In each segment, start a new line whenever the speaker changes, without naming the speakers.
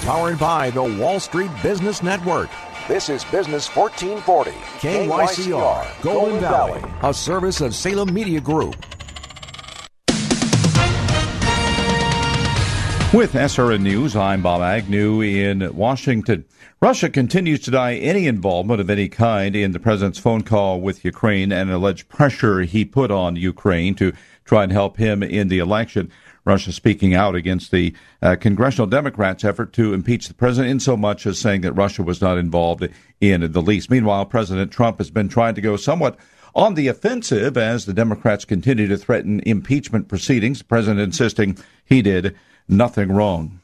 Powered by the Wall Street Business Network.
This is Business 1440.
KYCR, Golden Valley, a service of Salem Media Group.
With SRN News, I'm Bob Agnew in Washington. Russia continues to deny any involvement of any kind in the president's phone call with Ukraine and alleged pressure he put on Ukraine to try and help him in the election. Russia speaking out against the uh, congressional Democrats' effort to impeach the president, in so much as saying that Russia was not involved in the least. Meanwhile, President Trump has been trying to go somewhat on the offensive as the Democrats continue to threaten impeachment proceedings. The president insisting he did nothing wrong.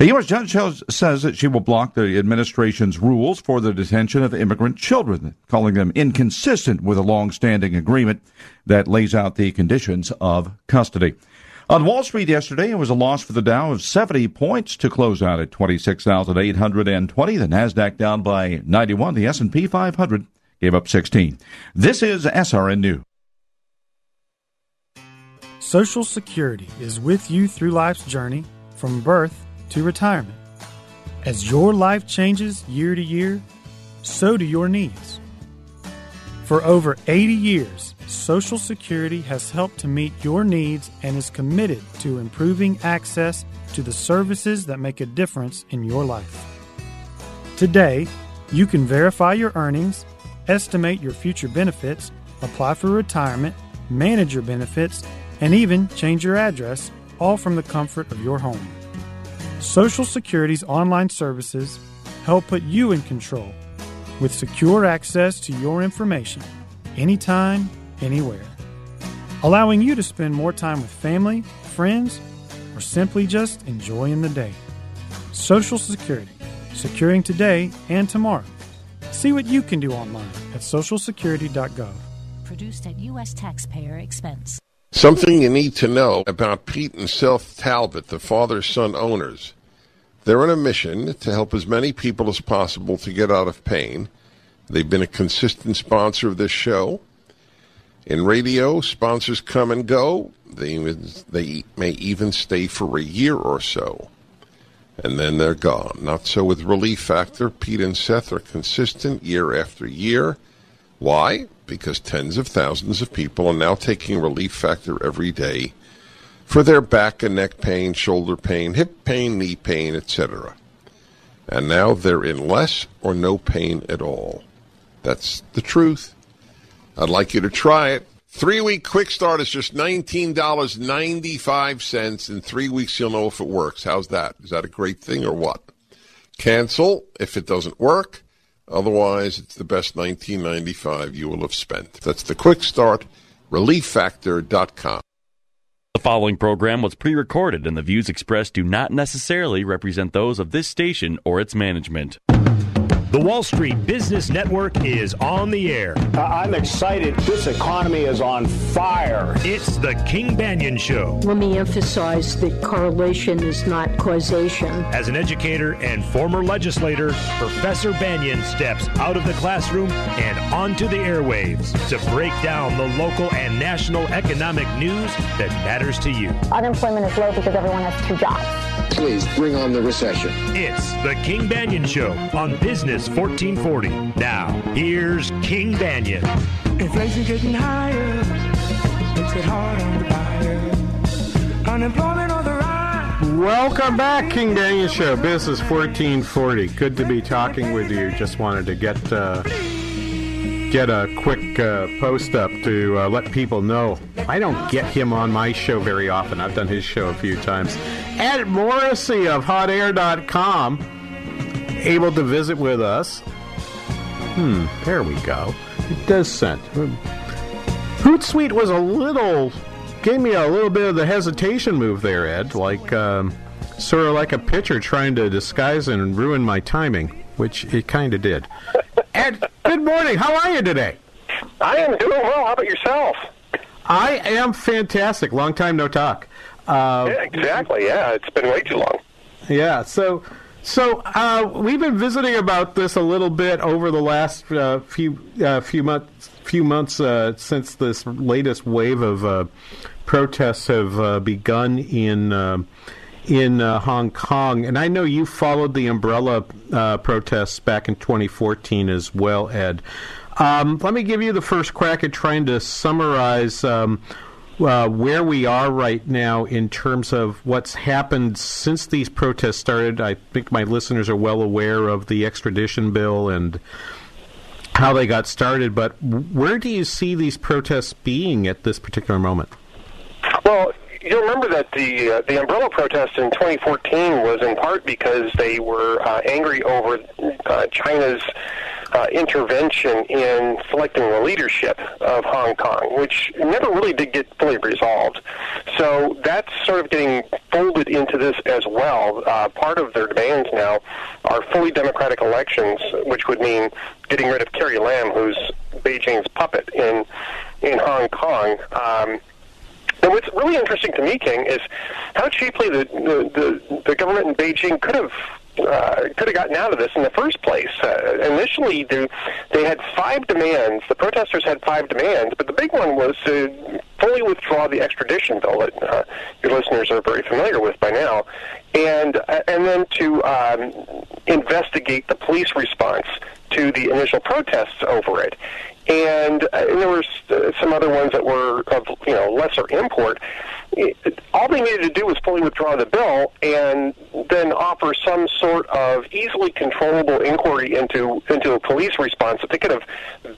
A U.S. judge says that she will block the administration's rules for the detention of immigrant children, calling them inconsistent with a long-standing agreement that lays out the conditions of custody. On Wall Street yesterday, it was a loss for the Dow of 70 points to close out at 26,820. The Nasdaq down by 91. The S&P 500 gave up 16. This is SRN News.
Social Security is with you through life's journey from birth to retirement. As your life changes year to year, so do your needs. For over 80 years, Social Security has helped to meet your needs and is committed to improving access to the services that make a difference in your life. Today, you can verify your earnings, estimate your future benefits, apply for retirement, manage your benefits, and even change your address, all from the comfort of your home. Social Security's online services help put you in control with secure access to your information anytime, anywhere, allowing you to spend more time with family, friends, or simply just enjoying the day. Social Security, securing today and tomorrow. See what you can do online at socialsecurity.gov.
Produced at U.S. taxpayer expense.
Something you need to know about Pete and Seth Talbot, the father son owners. They're on a mission to help as many people as possible to get out of pain. They've been a consistent sponsor of this show. In radio, sponsors come and go. They, they may even stay for a year or so, and then they're gone. Not so with Relief Factor. Pete and Seth are consistent year after year. Why? Because tens of thousands of people are now taking Relief Factor every day for their back and neck pain, shoulder pain, hip pain, knee pain, etc. And now they're in less or no pain at all. That's the truth. I'd like you to try it. Three week quick start is just $19.95. In three weeks, you'll know if it works. How's that? Is that a great thing or what? Cancel if it doesn't work. Otherwise, it's the best 1995 you will have spent. That's the quick start, relieffactor.com.
The following program was pre recorded, and the views expressed do not necessarily represent those of this station or its management.
The Wall Street Business Network is on the air.
Uh, I'm excited. This economy is on fire.
It's the King Banaian Show.
Let me emphasize that correlation is not causation.
As an educator and former legislator, Professor Banaian steps out of the classroom and onto the airwaves to break down the local and national economic news that matters to you.
Unemployment is low because everyone has two jobs.
Please bring on the recession.
It's the King Banaian Show on Business 1440. Now, here's King Banaian.
Inflation getting higher, makes it hard on the buyer. Unemployment on the rise.
Welcome back, King Banaian Show, Business 1440. Good to be talking with you. Just wanted to get uh, get a quick uh, post up to uh, let people know. I don't get him on my show very often. I've done his show a few times. Ed Morrissey of HotAir.com able to visit with us. Hmm, there we go. It does send. Hootsuite was a little, gave me a little bit of the hesitation move there, Ed. Like, um, sort of like a pitcher trying to disguise and ruin my timing, which it kind of did. Ed, good morning. How are you today?
I am doing well. How about yourself?
I am fantastic. Long time no talk. Uh,
yeah, exactly. Yeah, it's been way too long.
Yeah. So, so uh, we've been visiting about this a little bit over the last uh, few uh, few months few months uh, since this latest wave of uh, protests have begun in in uh, Hong Kong, and I know you followed the umbrella uh, protests back in 2014 as well, Ed. Um, let me give you the first crack at trying to summarize um, uh, where we are right now in terms of what's happened since these protests started. I think my listeners are well aware of the extradition bill and how they got started, but where do you see these protests being at this particular moment?
Well, you'll remember that the uh, the umbrella protest in 2014 was in part because they were uh, angry over uh, China's uh, intervention in selecting the leadership of Hong Kong, which never really did get fully resolved. So that's sort of getting folded into this as well. Uh, part of their demands now are fully democratic elections, which would mean getting rid of Carrie Lam, who's Beijing's puppet in in Hong Kong. Um, and what's really interesting to me, King, is how cheaply the the, the government in Beijing could have uh, could have gotten out of this in the first place. Uh, initially, they, they had five demands. The protesters had five demands, but the big one was to fully withdraw the extradition bill that uh, your listeners are very familiar with by now, and uh, and then to um, investigate the police response to the initial protests over it and, uh, and there were uh, some other ones that were of you know lesser import. All they needed to do was fully withdraw the bill and then offer some sort of easily controllable inquiry into into a police response that they could have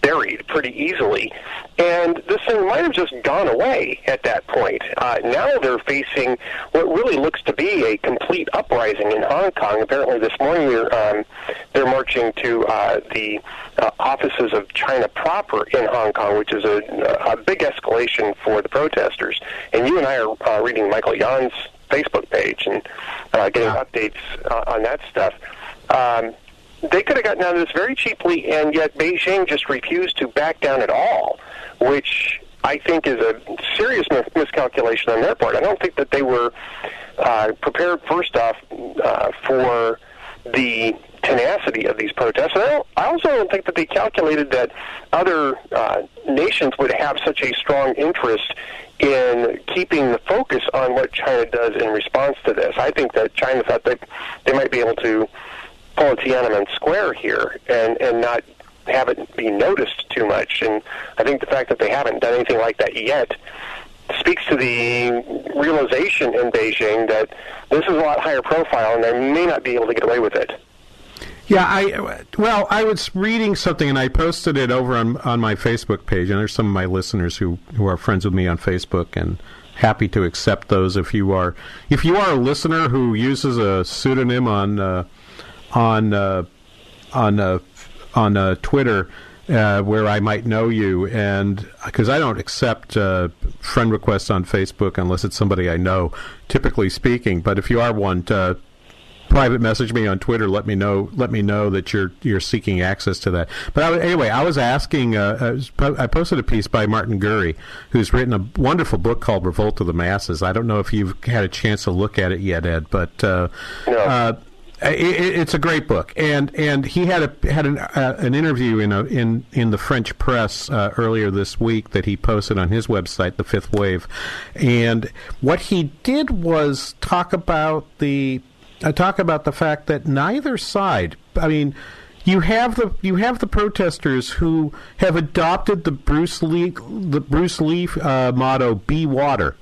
buried pretty easily. And this thing might have just gone away at that point. Uh, now they're facing what really looks to be a complete uprising in Hong Kong. Apparently, this morning they're um, they're marching to uh, the uh, offices of China proper in Hong Kong, which is a, a big escalation for the protesters. And you and I are uh, reading Michael Yon's Facebook page and uh, getting updates uh, on that stuff. Um, they could have gotten out of this very cheaply, and yet Beijing just refused to back down at all, which I think is a serious mis- miscalculation on their part. I don't think that they were uh, prepared, first off, uh, for the tenacity of these protests. And I, I also don't think that they calculated that other uh, nations would have such a strong interest in keeping the focus on what China does in response to this. I think that China thought that they might be able to pull a Tiananmen Square here and, and not have it be noticed too much. And I think the fact that they haven't done anything like that yet speaks to the realization in Beijing that this is a lot higher profile and they may not be able to get away with it.
Yeah, I well, I was reading something and I posted it over on on my Facebook page, and there's some of my listeners who who are friends with me on Facebook and happy to accept those if you are if you are a listener who uses a pseudonym on uh, on uh, on uh, on uh, Twitter. Uh, where I might know you, and because I don't accept uh, friend requests on Facebook unless it's somebody I know, typically speaking. But if you are one, uh, private message me on Twitter. Let me know. Let me know that you're you're seeking access to that. But I, anyway, I was asking. Uh, I posted a piece by Martin Gurri, who's written a wonderful book called Revolt of the Masses. I don't know if you've had a chance to look at it yet, Ed, but. Uh, no. uh, it, it's a great book, and and he had a had an uh, an interview in a, in in the French press uh, earlier this week that he posted on his website, The Fifth Wave, and what he did was talk about the I talk about the fact that neither side, I mean, you have the you have the protesters who have adopted the Bruce Lee the Bruce Lee uh, motto "Be water,"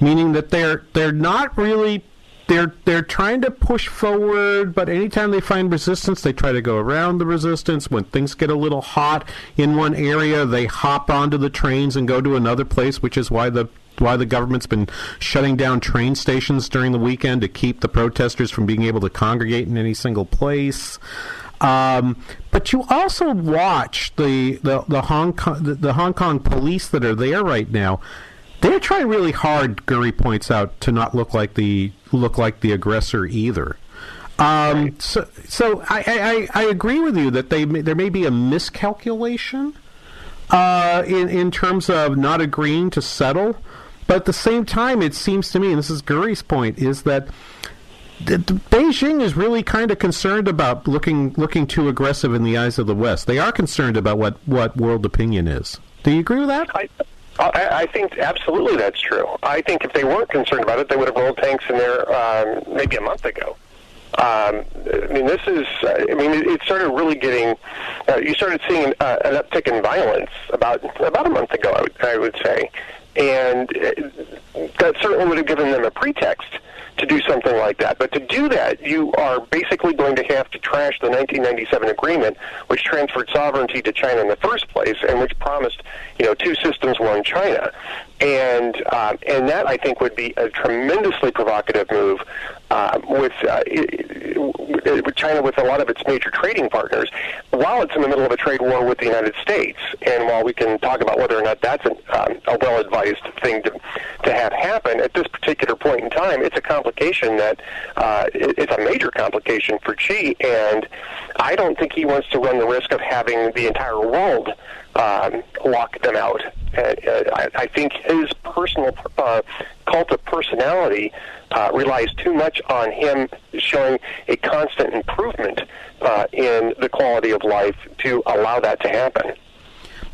meaning that they're they're not really they're they're trying to push forward, but anytime they find resistance, they try to go around the resistance. When things get a little hot in one area, they hop onto the trains and go to another place, which is why the why the government's been shutting down train stations during the weekend to keep the protesters from being able to congregate in any single place. Um, but you also watch the, the, the Hong Kong the, the, Hong Kong police that are there right now. They're trying really hard. Gurri points out to not look like the look like the aggressor either. Um, so, so I, I, I agree with you that they may, there may be a miscalculation uh, in in terms of not agreeing to settle, but at the same time, it seems to me, and this is Gurri's point, is that Beijing is really kind of concerned about looking looking too aggressive in the eyes of the West. They are concerned about what, what world opinion is. Do you agree with that?
I, I, think absolutely that's true. I think if they weren't concerned about it, they would have rolled tanks in there um, maybe a month ago. Um, I mean, this is. I mean, it, started really getting. Uh, you started seeing uh, an uptick in violence about about a month ago. I would, I would say, and uh, that certainly would have given them a pretext to do something like that. But to do that, you are basically going to have to trash the 1997 agreement, which transferred sovereignty to China in the first place, and which promised, you know, two systems, one China. And um, and that I think would be a tremendously provocative move uh, with uh, with China with a lot of its major trading partners, while it's in the middle of a trade war with the United States. And while we can talk about whether or not that's an, um, a well-advised thing to to have happen at this particular point in time, it's a complication that uh, it, it's a major complication for Xi, and I don't think he wants to run the risk of having the entire world um, lock them out. And, uh, I, I think his personal uh, cult of personality uh, relies too much on him showing a constant improvement uh, in the quality of life to allow that to happen.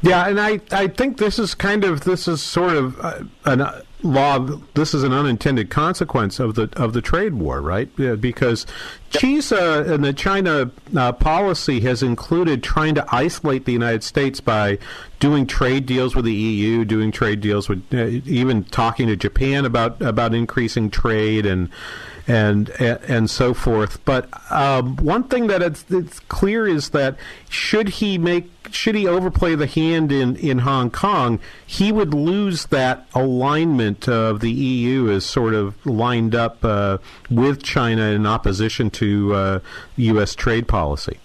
Yeah, and I, I think this is kind of this is sort of uh, an law. This is an unintended consequence of the of the trade war, right? Because uh, and the China uh, policy has included trying to isolate the United States by doing trade deals with the EU, doing trade deals with uh, even talking to Japan about about increasing trade and and and so forth. But um, one thing that it's, it's, clear is that should he make should he overplay the hand in, in Hong Kong, he would lose that alignment of the EU as sort of lined up uh, with China in opposition to uh, U.S. trade policy.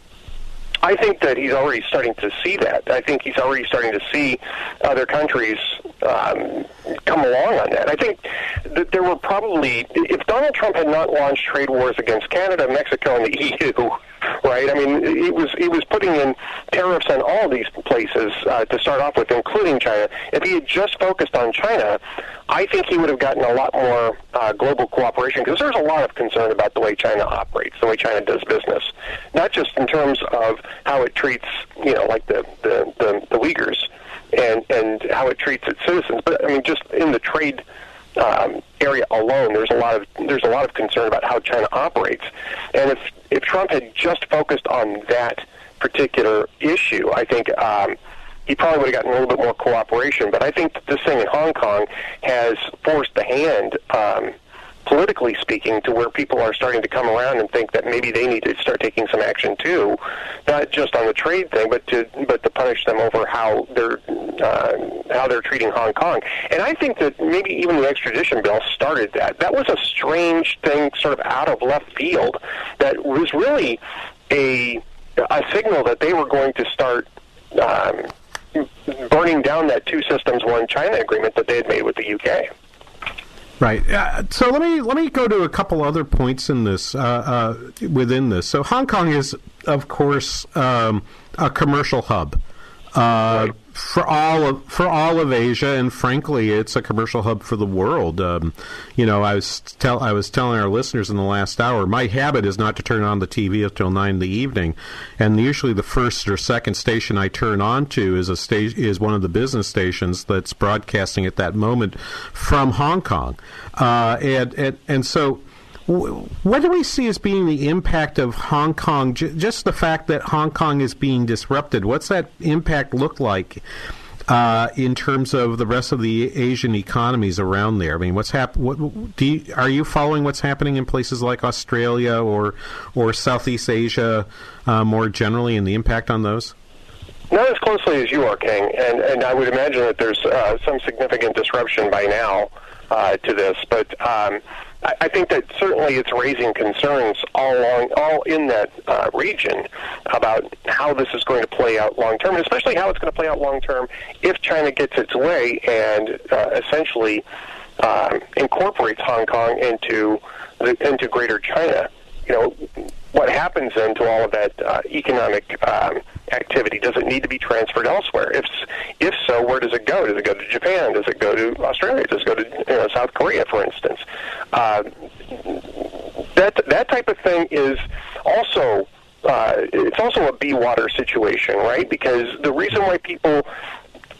I think that he's already starting to see that. I think he's already starting to see other countries um, come along on that. I think that there were probably, if Donald Trump had not launched trade wars against Canada, Mexico, and the EU, right? I mean, he was he was putting in tariffs on all these places uh, to start off with, including China. If he had just focused on China, I think he would have gotten a lot more uh, global cooperation because there's a lot of concern about the way China operates, the way China does business, not just in terms of how it treats, you know, like the the, the, the Uyghurs and and how it treats its citizens, but I mean, just in the trade um, area alone, there's a lot of there's a lot of concern about how China operates, and if if Trump had just focused on that particular issue, I think um, he probably would have gotten a little bit more cooperation. But I think that this thing in Hong Kong has forced the hand. Um, politically speaking, to where people are starting to come around and think that maybe they need to start taking some action too, not just on the trade thing, but to but to punish them over how they're uh, how they're treating Hong Kong. And I think that maybe even the extradition bill started that. That was a strange thing, sort of out of left field, that was really a a signal that they were going to start. Um, burning down that two systems one China agreement that they had made with the UK.
Right. Uh, so let me let me go to a couple other points in this uh, uh, within this. So Hong Kong is, of course, um, a commercial hub. Uh, for all of for all of Asia, and frankly, it's a commercial hub for the world. Um, you know, I was tell I was telling our listeners in the last hour, my habit is not to turn on the TV until nine in the evening, and usually the first or second station I turn on to is a sta- is one of the business stations that's broadcasting at that moment from Hong Kong, uh, and and and so what do we see as being the impact of Hong Kong? Just the fact that Hong Kong is being disrupted. What's that impact look like uh, in terms of the rest of the Asian economies around there? I mean, what's hap- what, do you, Are you following what's happening in places like Australia or or Southeast Asia uh, more generally, and the impact on those?
Not as closely as you are, King, and and I would imagine that there's uh, some significant disruption by now uh, to this, but. Um, I think that certainly it's raising concerns all along, all in that uh, region about how this is going to play out long term, and especially how it's going to play out long term if China gets its way and uh, essentially um, incorporates Hong Kong into the, into Greater China, you know, what happens then to all of that uh, economic um, activity? Does it need to be transferred elsewhere? If if so, where does it go? Does it go to Japan? Does it go to Australia? Does it go to you know, South Korea, for instance? Uh, that that type of thing is also uh, it's also a be water situation, right? Because the reason why people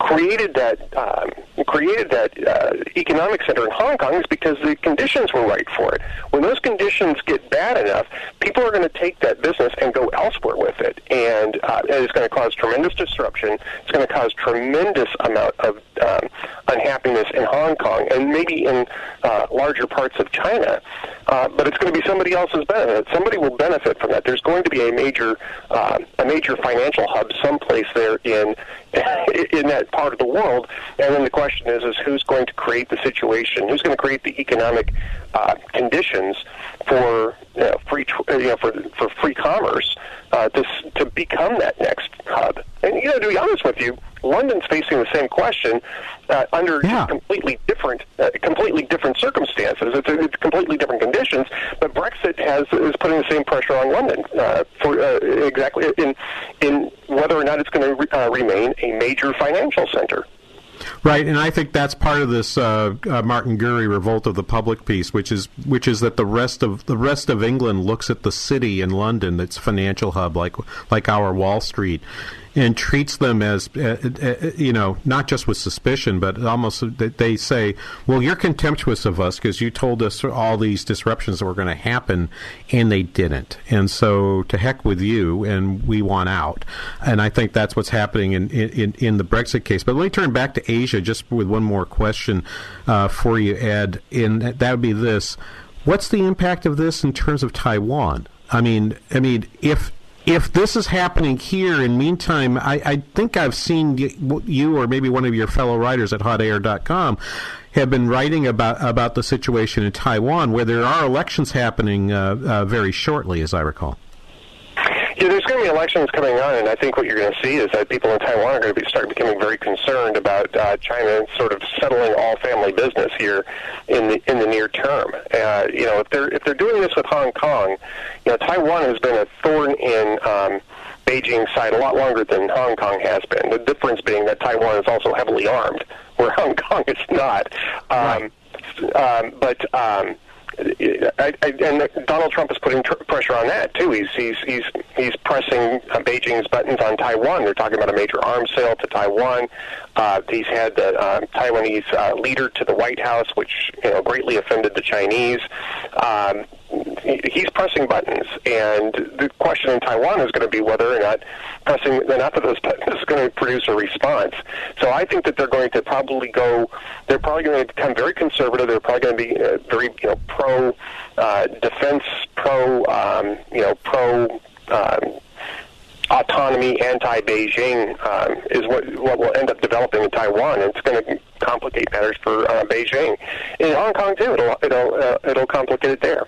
created that um, created that uh, economic center in Hong Kong is because the conditions were right for it. When those conditions get bad enough, people are going to take that business and go elsewhere with it, and, uh, and it's going to cause tremendous disruption. It's going to cause tremendous amount of um, unhappiness in Hong Kong and maybe in uh, larger parts of China. Uh, but it's going to be somebody else's benefit. Somebody will benefit from that. There's going to be a major uh, a major financial hub someplace there in in that part of the world. And then the question is, is who's going to create the situation? Who's going to create the economic uh, conditions for you know, free, you know, for for free commerce uh, to to become that next hub? And you know, to be honest with you, London's facing the same question uh, under yeah. completely different, uh, completely different circumstances. It's, it's completely different conditions. But Brexit has is putting the same pressure on London uh, for uh, exactly in in whether or not it's going to re- uh, remain a major financial center.
Right, and I think that's part of this uh, uh, Martin Gurri revolt of the public piece, which is which is that the rest of the rest of England looks at the city in London, its financial hub, like like our Wall Street, and treats them as, uh, uh, you know, not just with suspicion, but almost they say, well, you're contemptuous of us because you told us all these disruptions that were going to happen, and they didn't. And so to heck with you, and we want out. And I think that's what's happening in, in, in the Brexit case. But let me turn back to Asia just with one more question uh, for you, Ed, and that would be this. What's the impact of this in terms of Taiwan? I mean, I mean, if if this is happening here, in meantime, I, I think I've seen you or maybe one of your fellow writers at hotair.com have been writing about about the situation in Taiwan, where there are elections happening uh, uh, very shortly, as I recall.
Yeah, there's going to be elections coming on, and I think what you're going to see is that people in Taiwan are going to be start becoming very concerned about uh, China sort of settling all family business here in the in the near term. Uh, you know, if they're if they're doing this with Hong Kong, you know, Taiwan has been a thorn in. Um, Beijing's side a lot longer than Hong Kong has been. The difference being that Taiwan is also heavily armed, where Hong Kong is not. Um, right. um, but um, I, I, and Donald Trump is putting tr- pressure on that too. He's he's he's he's pressing uh, Beijing's buttons on Taiwan. They're talking about a major arms sale to Taiwan. Uh, he's had the uh, Taiwanese uh, leader to the White House, which you know greatly offended the Chinese. Um, he's pressing buttons, and the question in Taiwan is going to be whether or not pressing enough of those buttons is going to produce a response. So I think that they're going to probably go. They're probably going to become very conservative. They're probably going to be uh, very you know pro uh, defense, pro um, you know pro. Um, autonomy, anti-Beijing um, is what what will end up developing in Taiwan. It's going to complicate matters for uh, Beijing. In Hong Kong too, it'll it'll uh, it'll complicate it there.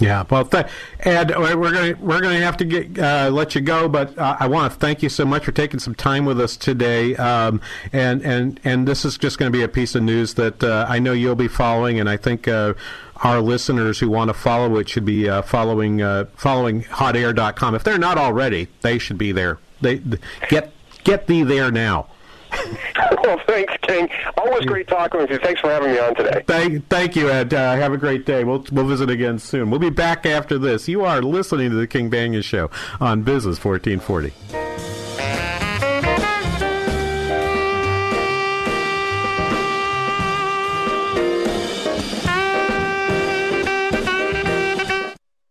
Yeah, well, th- Ed, we're to we're to have to get uh, let you go, but uh, I want to thank you so much for taking some time with us today. Um, and and and this is just going to be a piece of news that uh, I know you'll be following, and I think uh, our listeners who want to follow it should be uh, following uh, following hotair.com. If they're not already, they should be there. They get get thee there now.
well, thanks, King. Always great talking with you. Thanks for having me on today.
Thank, thank you, Ed. Uh, have a great day. We'll we'll visit again soon. We'll be back after this. You are listening to the King Banaian Show on Business 1440.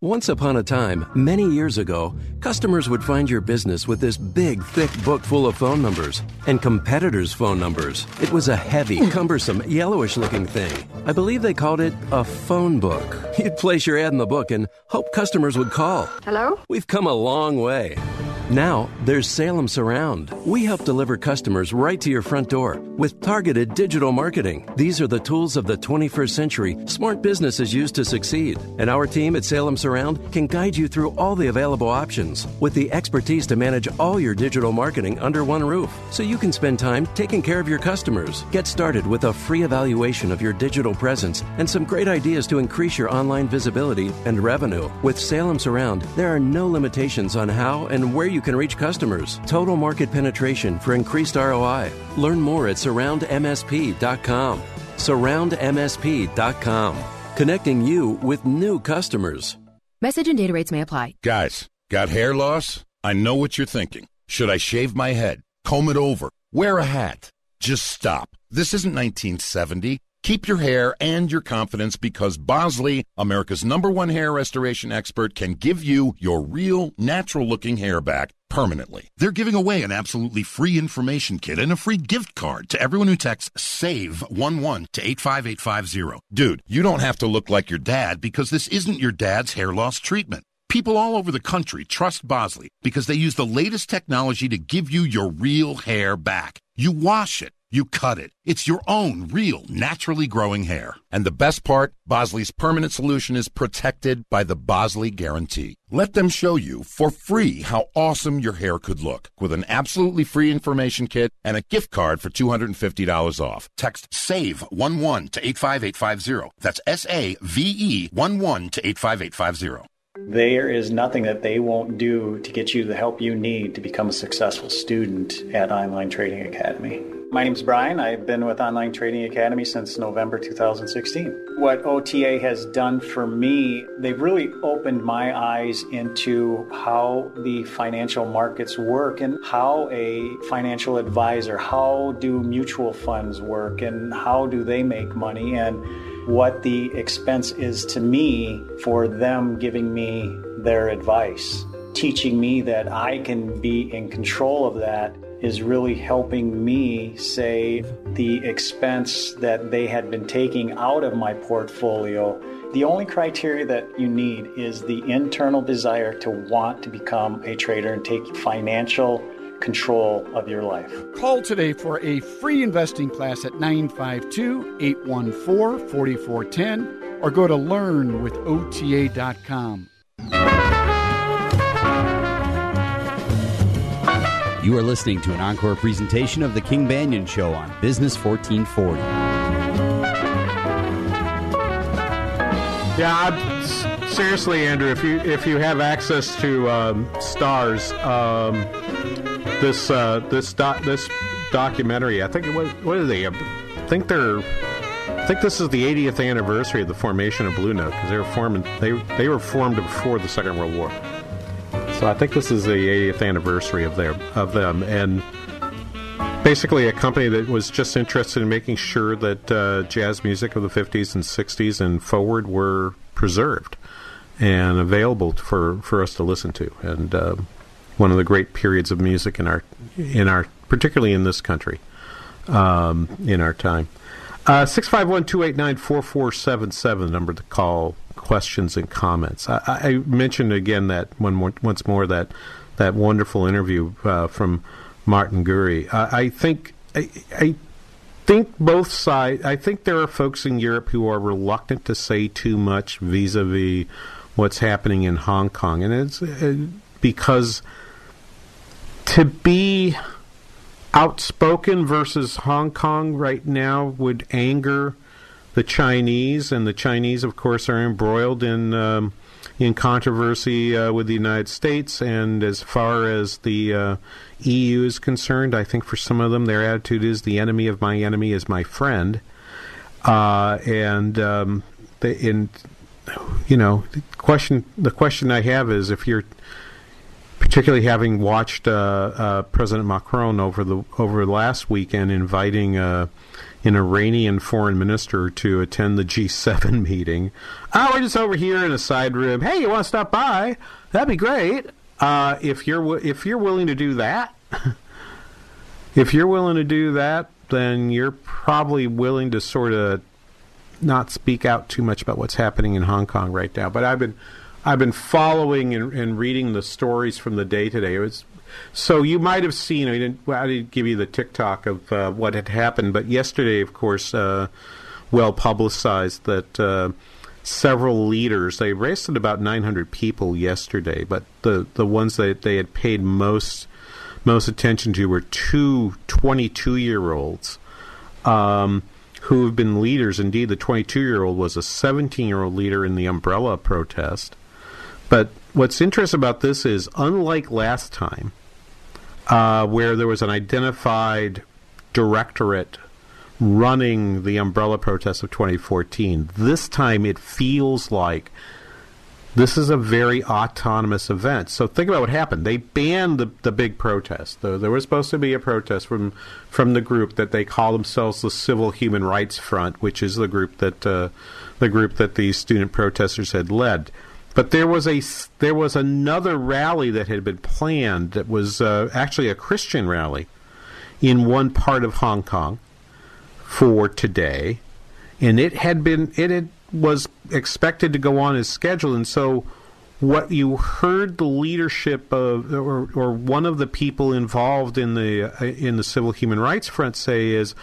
Once upon a time, many years ago, customers would find your business with this big, thick book full of phone numbers and competitors' phone numbers. It was a heavy, hmm. cumbersome, yellowish looking thing. I believe they called it a phone book. You'd place your ad in the book and hope customers would call.
Hello?
We've come a long way. Now, there's Salem Surround. We help deliver customers right to your front door with targeted digital marketing. These are the tools of the 21st century smart businesses use to succeed. And our team at Salem Surround can guide you through all the available options with the expertise to manage all your digital marketing under one roof so you can spend time taking care of your customers. Get started with a free evaluation of your digital presence and some great ideas to increase your online visibility and revenue. With Salem Surround, there are no limitations on how and where you can reach customers. Total market penetration for increased ROI. Learn more at surroundmsp.com. Surroundmsp.com. Connecting you with new customers.
Message and data rates may apply.
Guys, got hair loss? I know what you're thinking. Should I shave my head? Comb it over? Wear a hat? Just stop. This isn't 1970. Keep your hair and your confidence because Bosley, America's number one hair restoration expert, can give you your real, natural looking hair back permanently.
They're giving away an absolutely free information kit and a free gift card to everyone who texts SAVE11 to 85850.
Dude, you don't have to look like your dad because this isn't your dad's hair loss treatment.
People all over the country trust Bosley because they use the latest technology to give you your real hair back. You wash it. You cut it. It's your own real, naturally growing hair.
And the best part Bosley's permanent solution is protected by the Bosley Guarantee. Let them show you for free how awesome your hair could look with an absolutely free information kit and a gift card for $250 off.
Text SAVE11 to 85850. That's S A V E 11 to 85850.
There is nothing that they won't do to get you the help you need to become a successful student at Online Trading Academy. My name is Brian. I've been with Online Trading Academy since November 2016. What OTA has done for me, they've really opened my eyes into how the financial markets work and how a financial advisor, how do mutual funds work and how do they make money and what the expense is to me for them giving me their advice. Teaching me that I can be in control of that is really helping me save the expense that they had been taking out of my portfolio. The only criteria that you need is the internal desire to want to become a trader and take financial control of your life.
Call today for a free investing class at 952 814 4410 or go to learnwithota.com.
You are listening to an encore presentation of The King Banaian Show on Business 1440.
Yeah, seriously, Andrew, if you if you have access to um, stars, um, this uh, this doc, this documentary, I think it was what are they? I think they're I think this is the 80th anniversary of the formation of Blue Note because they were formed they they were formed before the Second World War. So I think this is the 80th anniversary of their of them, and basically a company that was just interested in making sure that uh, jazz music of the 50s and 60s and forward were preserved and available for, for us to listen to, and uh, one of the great periods of music in our in our particularly in this country um, in our time. Uh, six five one two eight nine four four seven seven number to call questions and comments. I, I mentioned again that one more, once more that that wonderful interview uh, from Martin Gurri. Uh, I think I, I think both sides. I think there are folks in Europe who are reluctant to say too much vis-a-vis what's happening in Hong Kong, and it's uh, because to be outspoken versus Hong Kong right now would anger the Chinese, and the Chinese, of course, are embroiled in um, in controversy uh, with the United States. And as far as the uh, EU is concerned, I think for some of them, their attitude is the enemy of my enemy is my friend. Uh, and um, you know, the question the question I have is if you're particularly having watched uh, uh, President Macron over the over last weekend inviting uh, an Iranian foreign minister to attend the G7 meeting. Oh, we're just over here in a side room. Hey, you want to stop by? That'd be great. Uh, if you're if you're willing to do that, if you're willing to do that, then you're probably willing to sort of not speak out too much about what's happening in Hong Kong right now. But I've been I've been following and, and reading the stories from the day today. It was so you might have seen. I didn't. Well, I didn't give you the TikTok of uh, what had happened, but yesterday, of course, uh, well publicized that uh, several leaders. They arrested about 900 people yesterday, but the the ones that they had paid most most attention to were two 22 year olds. Um, who have been leaders. Indeed, the 22 year old was a 17 year old leader in the umbrella protest. But what's interesting about this is, unlike last time, uh, where there was an identified directorate running the umbrella protest of 2014, this time it feels like this is a very autonomous event. So think about what happened. They banned the, the big protest. There was supposed to be a protest from from the group that they call themselves the Civil Human Rights Front, which is the group that uh, the group that these student protesters had led. But there was a there was another rally that had been planned that was uh, actually a Christian rally in one part of Hong Kong for today, and it had been it had was expected to go on as scheduled, and so what you heard the leadership of or, or one of the people involved in the uh, in the civil human rights front say is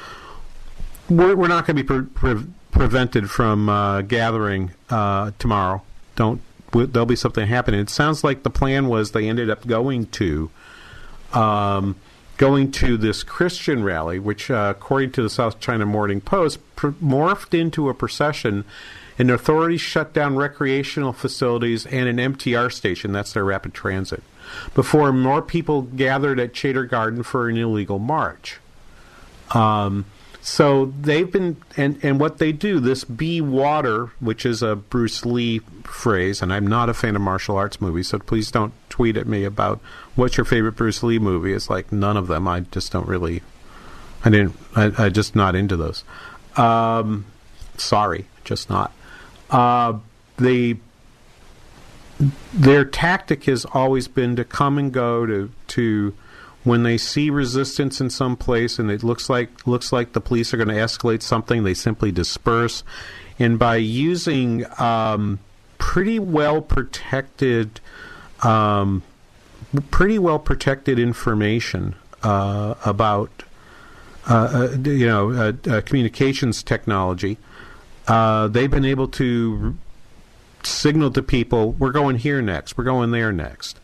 we're, we're not going to be pre- pre- prevented from uh, gathering uh, tomorrow. Don't there'll be something happening. It sounds like the plan was they ended up going to um, going to this Christian rally, which, uh, according to the South China Morning Post, pr- morphed into a procession. And authorities shut down recreational facilities and an MTR station, that's their rapid transit, before more people gathered at Chater Garden for an illegal march. Um, so they've been, and, and what they do, this be water, which is a Bruce Lee phrase, and I'm not a fan of martial arts movies, so please don't tweet at me about what's your favorite Bruce Lee movie. It's like none of them. I just don't really, I didn't, I, I just not into those. Um, sorry, just not. Uh, the their tactic has always been to come and go to to when they see resistance in some place and it looks like looks like the police are going to escalate something, they simply disperse. And by using um, pretty well protected, um, pretty well protected information uh, about uh, uh, you know uh, uh, communications technology, uh, they've been able to signal to people, "We're going here next. We're going there next."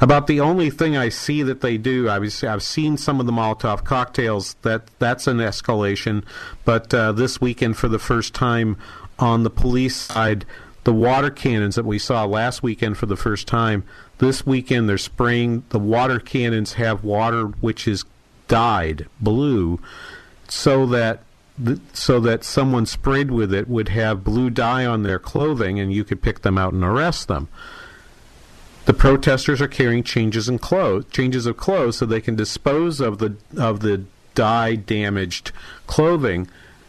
About the only thing I see that they do, I've, seen some of the Molotov cocktails. That that's an escalation. But uh, this weekend, for the first time on the police side, the water cannons that we saw last weekend for the first time. This weekend, they're spraying. The water cannons have water which is dyed blue, so that so that someone sprayed with it would have blue dye on their clothing, and you could pick them out and arrest them. The protesters are carrying changes in clothes, changes of clothes, so they can dispose of the of the dye damaged clothing,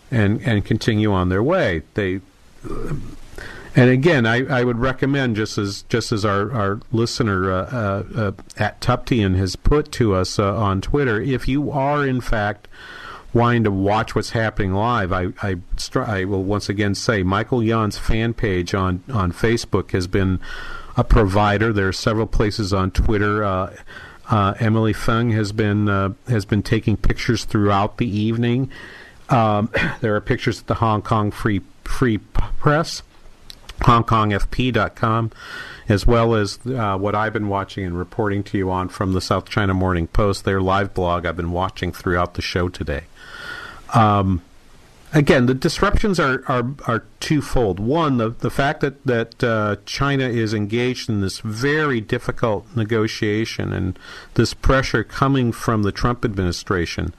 and and continue on their way. They. And again, I, I would recommend just as just as our our listener uh, uh, uh, at Tuptian has put to us uh, on Twitter, if you are in fact wanting to watch what's happening live, I I, I will once again say Michael Yon's fan page on on Facebook has been a provider. There are several places on Twitter. Uh, uh, Emily Feng has been uh, has been taking pictures throughout the evening. Um, there are pictures at the Hong Kong Free Free Press, HongKongFP.com, as well as uh, what I've been watching and reporting to you on from the South China Morning Post, their live blog. I've been watching throughout the show today. Um, again, the disruptions are, are, are twofold. One, the, the fact that, that uh, China is engaged in this very difficult negotiation and this pressure coming from the Trump administration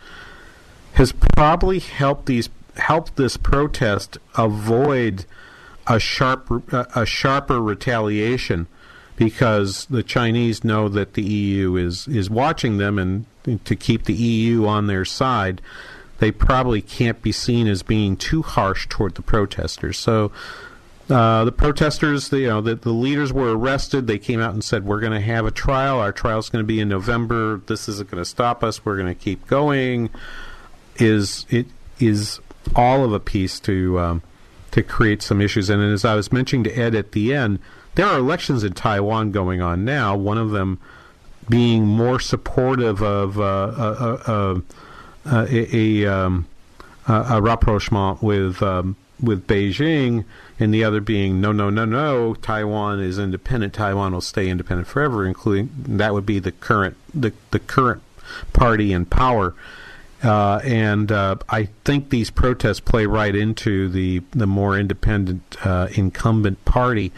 has probably helped these helped this protest avoid a sharp a sharper retaliation because the Chinese know that the EU is is watching them and to keep the EU on their side they probably can't be seen as being too harsh toward the protesters. So uh, the protesters, the, you know, the, the leaders were arrested. They came out and said, "We're going to have a trial. Our trial is going to be in November. This isn't going to stop us. We're going to keep going." Is it is all of a piece to um, to create some issues? And as I was mentioning to Ed at the end, there are elections in Taiwan going on now. One of them being more supportive of uh, uh, uh, uh a, a, um, a, rapprochement with um, with Beijing, and the other being no, no, no, no. Taiwan is independent. Taiwan will stay independent forever, including that would be the current the the current party in power. Uh, and uh, I think these protests play right into the the more independent uh, incumbent party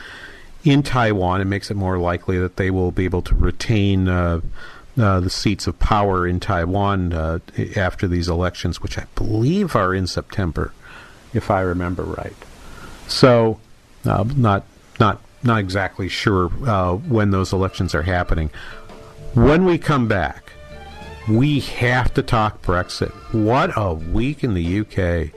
in Taiwan. It makes it more likely that they will be able to retain uh, uh, the seats of power in Taiwan uh, after these elections, which I believe are in September, if I remember right. So, not not not exactly sure when those elections are happening. When we come back we have to talk Brexit. What a week in the UK.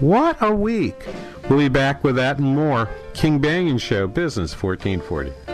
What a week. We'll be back with that and more. King Banaian Show, Business 1440.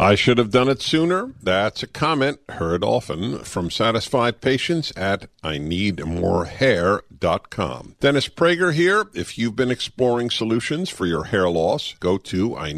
I should have done it sooner. That's a comment heard often from satisfied patients at I need more hair hair.com. Dennis Prager here. If you've been exploring solutions for your hair loss, go to I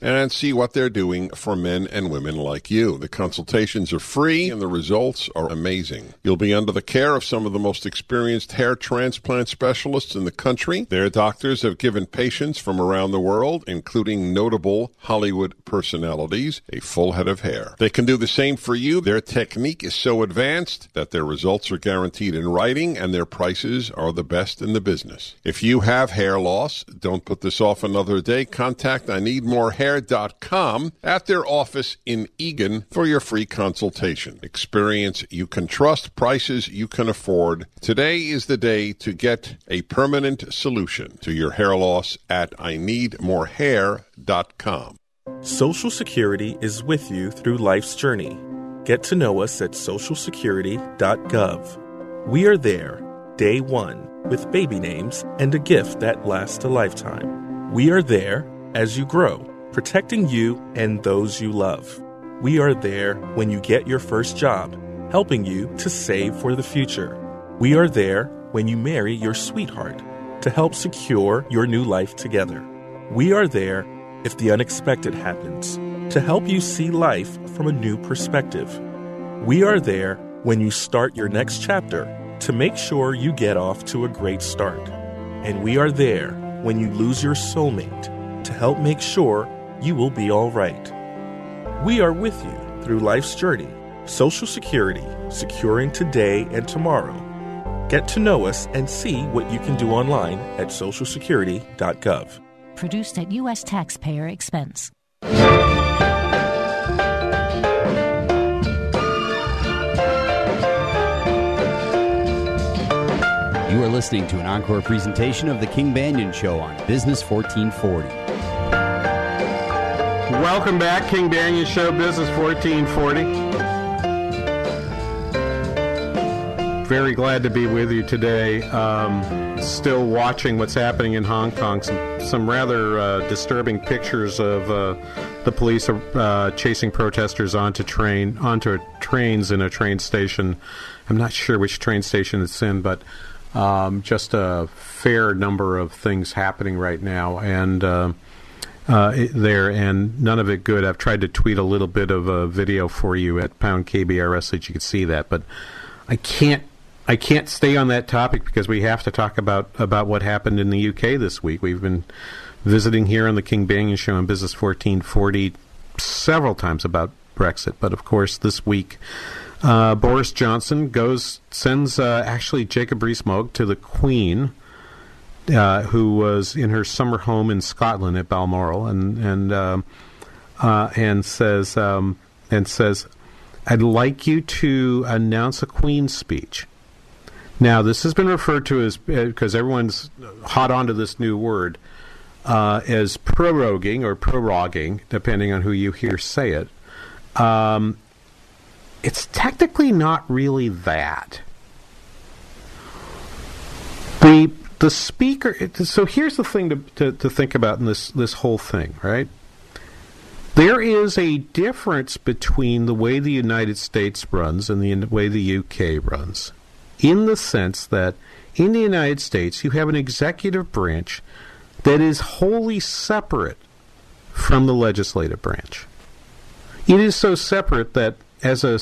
and see what they're doing for men and women like you. The consultations are free and the results are amazing. You'll be under the care of some of the most experienced hair transplant specialists in the country. Their doctors have given patients from around the world, including notable Hollywood personalities, a full head of hair. They can do the same for you. Their technique is so advanced that their results are guaranteed in writing, and their prices are the best in the business. If you have hair loss, don't put this off another day. Contact I need more hair.com at their office in Eagan for your free consultation. Experience you can trust, prices you can afford. Today is the day to get a permanent solution to your hair loss at I need more hair.com.
Social Security is with you through life's journey. Get to know us at socialsecurity.gov. We are there, day one, with baby names and a gift that lasts a lifetime. We are there as you grow, protecting you and those you love. We are there when you get your first job, helping you to save for the future. We are there when you marry your sweetheart to help secure your new life together. We are there if the unexpected happens to help you see life from a new perspective. We are there when you start your next chapter to make sure you get off to a great start. And we are there when you lose your soulmate to help make sure you will be all right. We are with you through life's journey, Social Security, securing today and tomorrow. Get to know us and see what you can do online at socialsecurity.gov.
Produced at U.S. taxpayer expense.
You are listening to an encore presentation of The King Banaian Show on Business 1440.
Welcome back, King Banaian Show, Business 1440. Very glad to be with you today. Um, still watching what's happening in Hong Kong. Some, some rather uh, disturbing pictures of uh, the police uh, chasing protesters onto train onto trains in a train station. I'm not sure which train station it's in, but um, just a fair number of things happening right now, and uh, uh, there, and none of it good. I've tried to tweet a little bit of a video for you at pound KBRS so that you can see that, but I can't. I can't stay on that topic because we have to talk about about what happened in the UK this week. We've been visiting here on the King Banaian Show on Business 1440 several times about Brexit, but of course this week uh, Boris Johnson goes sends uh, actually Jacob Rees-Mogg to the Queen uh, who was in her summer home in Scotland at Balmoral, and and um, uh, and says um, and says, "I'd like you to announce a Queen's speech." Now, this has been referred to as because uh, everyone's hot onto this new word uh, as proroguing or proroguing, depending on who you hear say it. Um, it's technically not really that. The the speaker. So here's the thing to, to, to think about in this this whole thing, right? There is a difference between the way the United States runs and the way the UK runs, in the sense that in the United States you have an executive branch that is wholly separate from the legislative branch. It is so separate that as a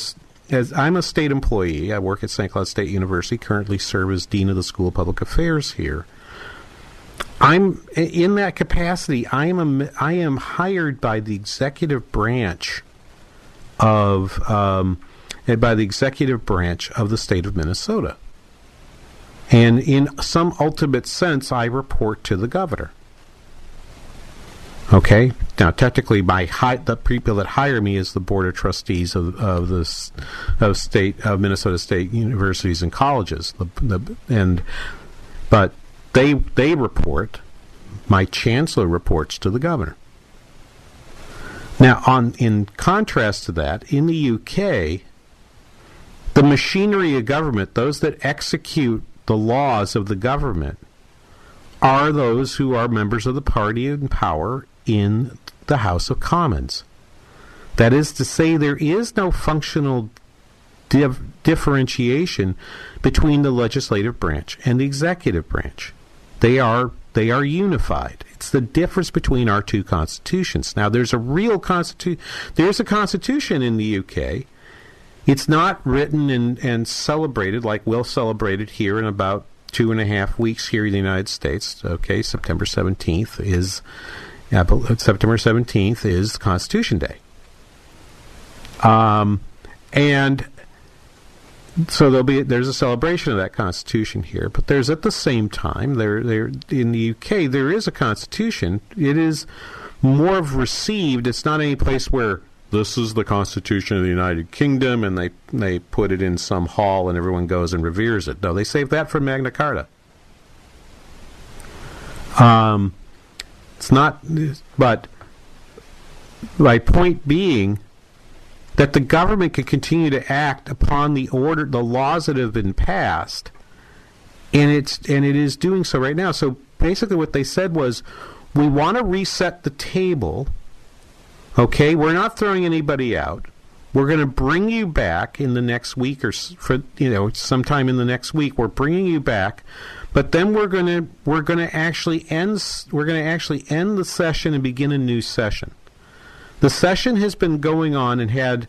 as I'm a state employee, I work at St. Cloud State University, currently serve as Dean of the School of Public Affairs here. I'm in that capacity. I am a, I am hired by the executive branch of um, by the executive branch of the state of Minnesota, and in some ultimate sense, I report to the governor. Okay. Now, technically, my hi- the people that hire me is the board of trustees of of of state of Minnesota State universities and colleges. The, the, and but they they report. My chancellor reports to the governor. Now, on in contrast to that, in the UK, the machinery of government, those that execute the laws of the government, are those who are members of the party in power in the House of Commons. That is to say, there is no functional dif- differentiation between the legislative branch and the executive branch. They are they are unified. It's the difference between our two constitutions. Now, there's a real constitution. There's a constitution in the UK. It's not written and, and celebrated like we'll celebrate it here in about two and a half weeks here in the United States. Okay, September 17th is yeah, September 17th is Constitution Day. Um, and so there'll be there's a celebration of that Constitution here, but there's at the same time there there in the UK there is a Constitution. It is more of received. It's not any place where this is the Constitution of the United Kingdom and they they put it in some hall and everyone goes and reveres it. No, they saved that for Magna Carta. Um, it's not, but my point being that the government can continue to act upon the order, the laws that have been passed, and it's and it is doing so right now. So basically, what they said was, we want to reset the table. Okay, we're not throwing anybody out. We're going to bring you back in the next week or for you know sometime in the next week. We're bringing you back but then we're going to we're going to actually end we're going to actually end the session and begin a new session. The session has been going on and had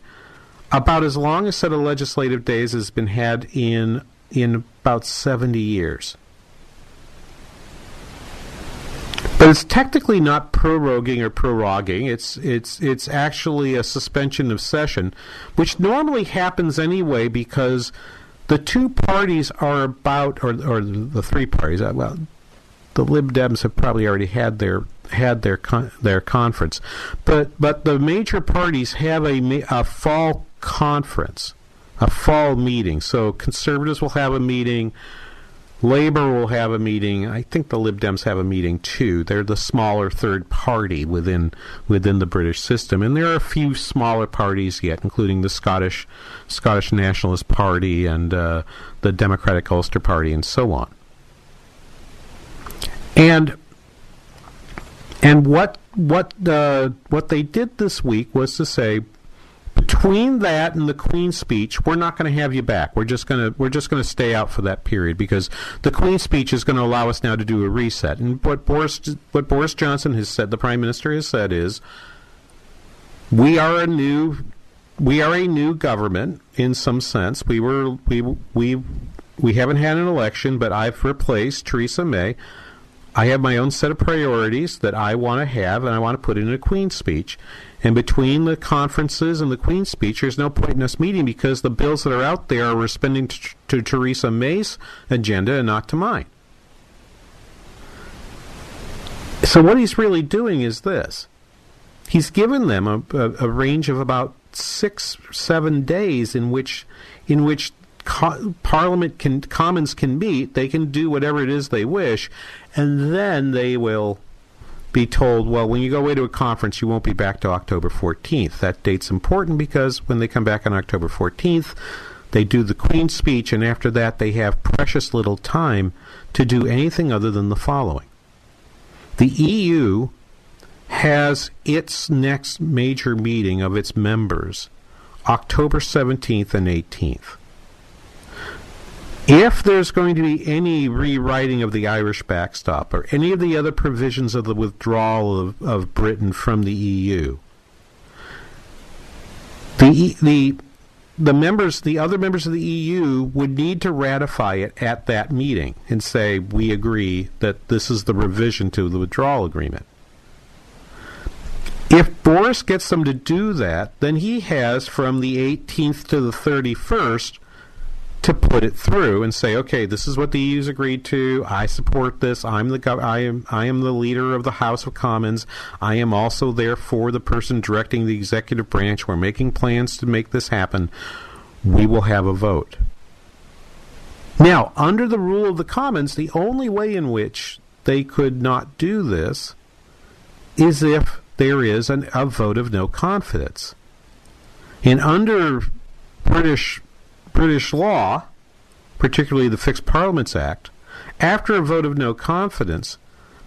about as long a set of legislative days has been had in in about 70 years. But it's technically not proroguing or proroguing. It's it's it's actually a suspension of session, which normally happens anyway because the two parties are about, or or the three parties. Uh, well, the Lib Dems have probably already had their had their con- their conference, but but the major parties have a a fall conference, a fall meeting. So conservatives will have a meeting. Labor will have a meeting. I think the Lib Dems have a meeting too. They're the smaller third party within within the British system, and there are a few smaller parties yet, including the Scottish Scottish Nationalist Party and uh, the Democratic Ulster Party, and so on. And and what what uh, what they did this week was to say between that and the Queen's speech, we're not going to have you back. We're just going to we're just going to stay out for that period because the Queen's speech is going to allow us now to do a reset. And what Boris what Boris Johnson has said, the Prime Minister has said is, we are a new we are a new government in some sense. We were we we we haven't had an election, but I've replaced Theresa May. I have my own set of priorities that I want to have, and I want to put in a Queen's speech. And between the conferences and the Queen's speech, there's no point in us meeting because the bills that are out there are responding to, to Theresa May's agenda and not to mine. So what he's really doing is this: he's given them a, a, a range of about six, seven days in which, in which Parliament can, Commons can meet. They can do whatever it is they wish, and then they will be told, well, when you go away to a conference, you won't be back to October 14th. That date's important because when they come back on October 14th, they do the Queen's speech, and after that, they have precious little time to do anything other than the following. The EU has its next major meeting of its members October 17th and 18th. If there's going to be any rewriting of the Irish backstop or any of the other provisions of the withdrawal of, of Britain from the EU, the the the members, the other members of the EU, would need to ratify it at that meeting and say we agree that this is the revision to the withdrawal agreement. If Boris gets them to do that, then he has from the 18th to the 31st to put it through and say, okay, this is what the EU's agreed to. I support this. I'm the gov- I am I am the leader of the House of Commons. I am also therefore the person directing the executive branch. We're making plans to make this happen. We will have a vote. Now, under the rule of the Commons, the only way in which they could not do this is if there is an, a vote of no confidence. And under British British law, particularly the Fixed Parliaments Act, after a vote of no confidence,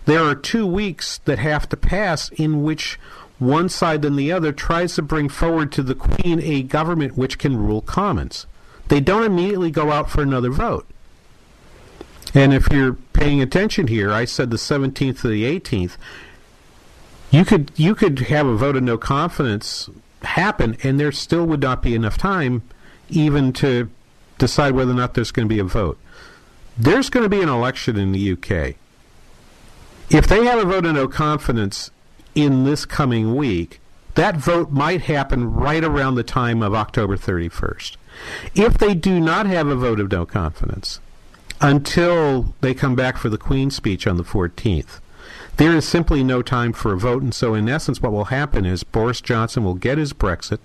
there are two weeks that have to pass in which one side than the other tries to bring forward to the Queen a government which can rule Commons. They don't immediately go out for another vote. And if you're paying attention here, I said the 17th to the 18th. You could you could have a vote of no confidence happen, and there still would not be enough time even to decide whether or not there's going to be a vote. There's going to be an election in the UK. If they have a vote of no confidence in this coming week, that vote might happen right around the time of October 31st. If they do not have a vote of no confidence until they come back for the Queen's speech on the 14th, there is simply no time for a vote, and so in essence, what will happen is Boris Johnson will get his Brexit,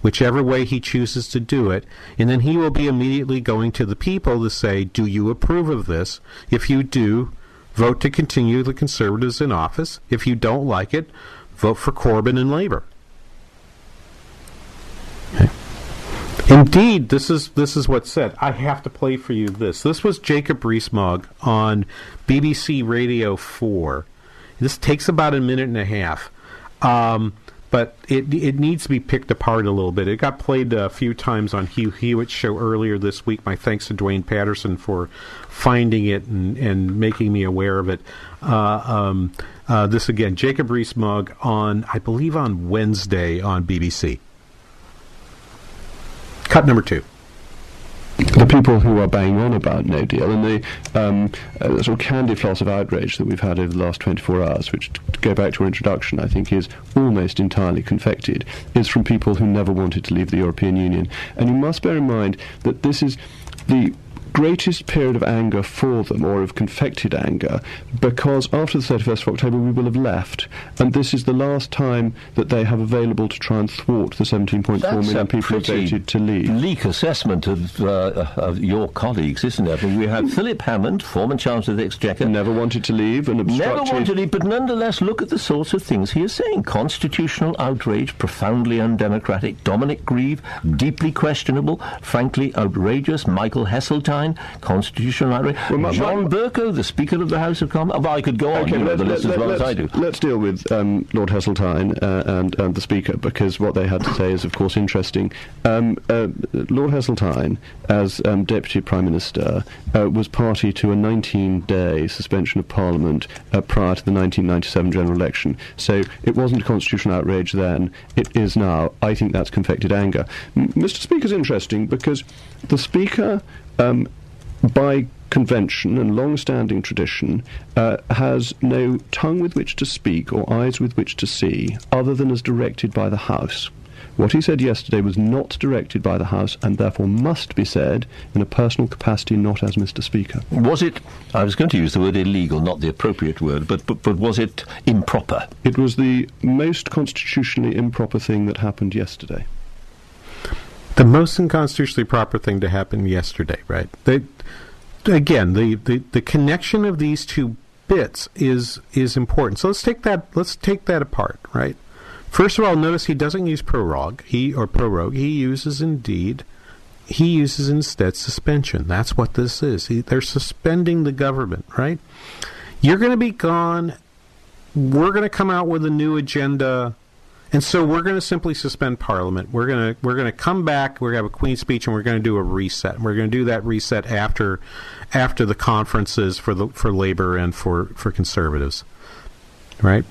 whichever way he chooses to do it, and then he will be immediately going to the people to say, Do you approve of this? If you do, vote to continue the Conservatives in office. If you don't like it, vote for Corbyn and Labour. Indeed, this is this is what's said. I have to play for you this. This was Jacob Rees-Mogg on BBC Radio 4 this takes about a minute and a half. Um, but it it needs to be picked apart a little bit. It got played a few times on Hugh Hewitt's show earlier this week. My thanks to Dwayne Patterson for finding it and, and making me aware of it. Uh, um, uh, this again, Jacob Rees-Mogg on, I believe, on Wednesday on BBC. Cut number two
the people who are banging on about no deal and the um, uh, sort of candy floss of outrage that we've had over the last 24 hours, which, to go back to our introduction, I think is almost entirely confected, is from people who never wanted to leave the European Union. And you must bear in mind that this is the greatest period of anger for them, or of confected anger, because after the 31st of October we will have left, and this is the last time that they have available to try and thwart the 17.4
That's
million people who voted to leave.
Bleak assessment of, uh, of your colleagues, isn't it? We have Philip Hammond, former Chancellor of the Exchequer,
never wanted to leave and obstructed.
Never wanted to leave, but nonetheless, look at the sorts of things he is saying: constitutional outrage, profoundly undemocratic. Dominic Grieve, deeply questionable, frankly outrageous. Michael Heseltine Heseltine, constitutional outrage.
my-
John Bercow, the Speaker of the House of Commons. Oh, I could go on. you know the list as well as I do.
Let's deal with um, Lord Heseltine uh, and, and the Speaker because what they had to say is, of course, interesting. Um, uh, Lord Heseltine, as um, Deputy Prime Minister, uh, was party to a 19-day suspension of Parliament uh, prior to the 1997 general election. So it wasn't a constitutional outrage then. It is now. I think that's confected anger. M- Mr. Speaker's interesting because the Speaker. Um, by convention and long-standing tradition, uh, has no tongue with which to speak or eyes with which to see, other than as directed by the House. What he said yesterday was not directed by the House, and therefore must be said in a personal capacity, not as Mr. Speaker.
Was it? I was going to use the word illegal, not the appropriate word, but but, but was it improper?
It was the most constitutionally improper thing that happened yesterday.
The most unconstitutionally proper thing to happen yesterday, right? They, again, the, the, the connection of these two bits is is important. So let's take that let's take that apart, right? First of all, notice he doesn't use prorogue, he or prorogue. He uses indeed he uses instead suspension. That's what this is. He, they're suspending the government, right? You're going to be gone. We're going to come out with a new agenda, and so we're going to simply suspend Parliament. We're going to we're going to come back. We're going to have a Queen's speech, and we're going to do a reset. We're going to do that reset after after the conferences for the for Labor and for for Conservatives, right?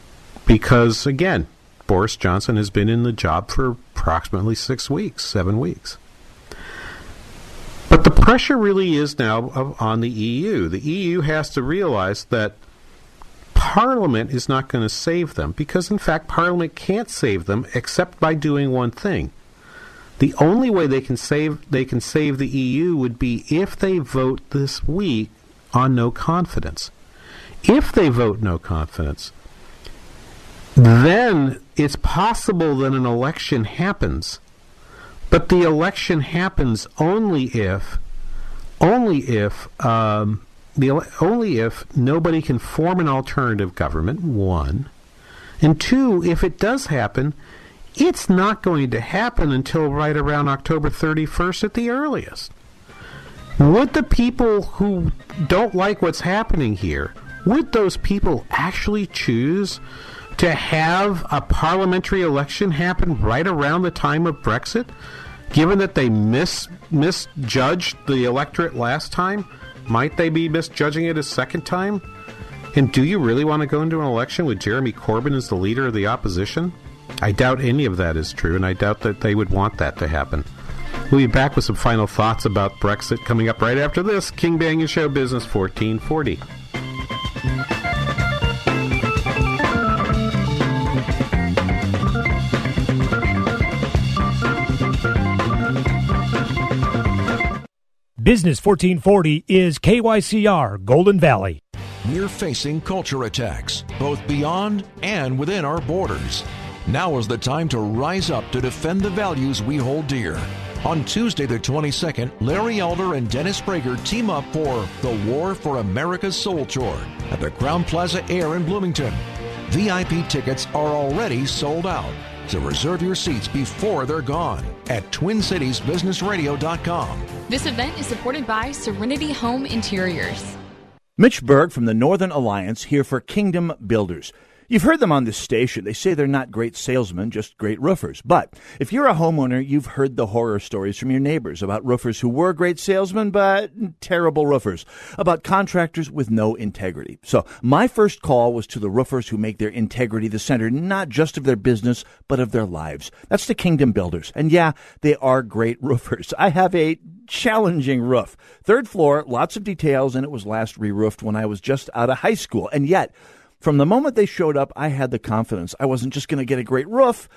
Because again, Boris Johnson has been in the job for approximately six weeks, seven weeks. But the pressure really is now on the EU. The EU has to realize that Parliament is not going to save them because, in fact, Parliament can't save them except by doing one thing. The only way they can save they can save the EU would be if they vote this week on no confidence. If they vote no confidence, then it's possible that an election happens. But the election happens only if, only if, um, the only if nobody can form an alternative government. One, and two, if it does happen, it's not going to happen until right around October 31st at the earliest. Would the people who don't like what's happening here, would those people actually choose to have a parliamentary election happen right around the time of Brexit, given that they mis- misjudged the electorate last time? Might they be misjudging it a second time? And do you really want to go into an election with Jeremy Corbyn as the leader of the opposition? I doubt any of that is true, and I doubt that they would want that to happen. We'll be back with some final thoughts about Brexit coming up right after this. King Banaian Show Business 1440.
Business 1440 is KYCR Golden Valley.
We're facing culture attacks, both beyond and within our borders. Now is the time to rise up to defend the values we hold dear. On Tuesday, the 22nd, Larry Elder and Dennis Prager team up for The War for America's Soul Tour at the Crowne Plaza Air in Bloomington. VIP tickets are already sold out. So reserve your seats before they're gone at TwinCitiesBusinessRadio.com.
This event is supported by Serenity Home Interiors.
Mitch Berg from the Northern Alliance here for Kingdom Builders. You've heard them on this station. They say they're not great salesmen, just great roofers. But if you're a homeowner, you've heard the horror stories from your neighbors about roofers who were great salesmen, but terrible roofers, about contractors with no integrity. So my first call was to the roofers who make their integrity the center, not just of their business, but of their lives. That's the Kingdom Builders. And yeah, they are great roofers. I have a challenging roof. Third floor, lots of details, and it was last re roofed when I was just out of high school. And yet, from the moment they showed up, I had the confidence I wasn't just going to get a great roof.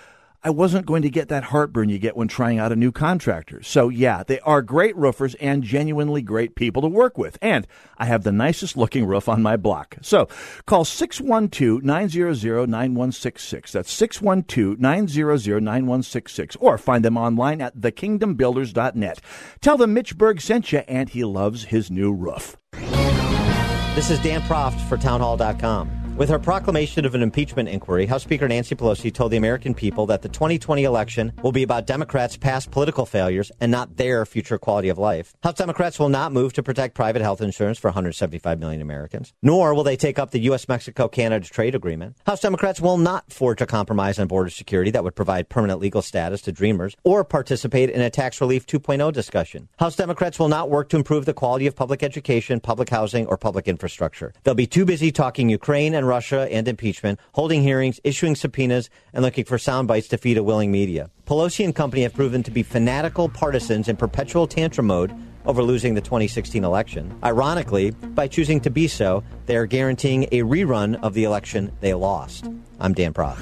I wasn't going to get that heartburn you get when trying out a new contractor. So, yeah, they are great roofers and genuinely great people to work with. And I have the nicest looking roof on my block. So, call 612 900 9166. That's 612 900 9166. Or find them online at thekingdombuilders.net. Tell them Mitch Berg sent you and he loves his new roof.
This is Dan Proft for townhall.com. With her proclamation of an impeachment inquiry, House Speaker Nancy Pelosi told the American people that the 2020 election will be about Democrats' past political failures and not their future quality of life. House Democrats will not move to protect private health insurance for 175 million Americans, nor will they take up the U.S. Mexico Canada trade agreement. House Democrats will not forge a compromise on border security that would provide permanent legal status to Dreamers or participate in a tax relief 2.0 discussion. House Democrats will not work to improve the quality of public education, public housing, or public infrastructure. They'll be too busy talking Ukraine and Russia and impeachment, holding hearings, issuing subpoenas, and looking for sound bites to feed a willing media. Pelosi and company have proven to be fanatical partisans in perpetual tantrum mode over losing the 2016 election. Ironically, by choosing to be so, they are guaranteeing a rerun of the election they lost. I'm Dan Proft.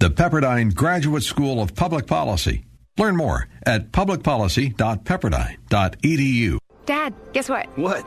The Pepperdine Graduate School of Public Policy. Learn more at publicpolicy.pepperdine.edu.
Dad, guess what?
What?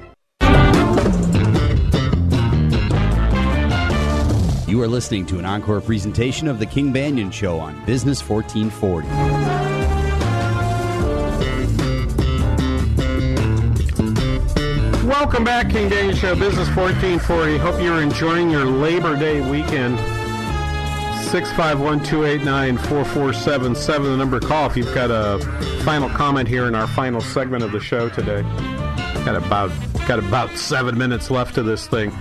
You are listening to an encore presentation of The King Banaian Show on Business 1440.
Welcome back, King Banaian Show, Business 1440. Hope you're enjoying your Labor Day weekend. 651 289 4477, the number to call if you've got a final comment here in our final segment of the show today. Got about, got about seven minutes left of this thing.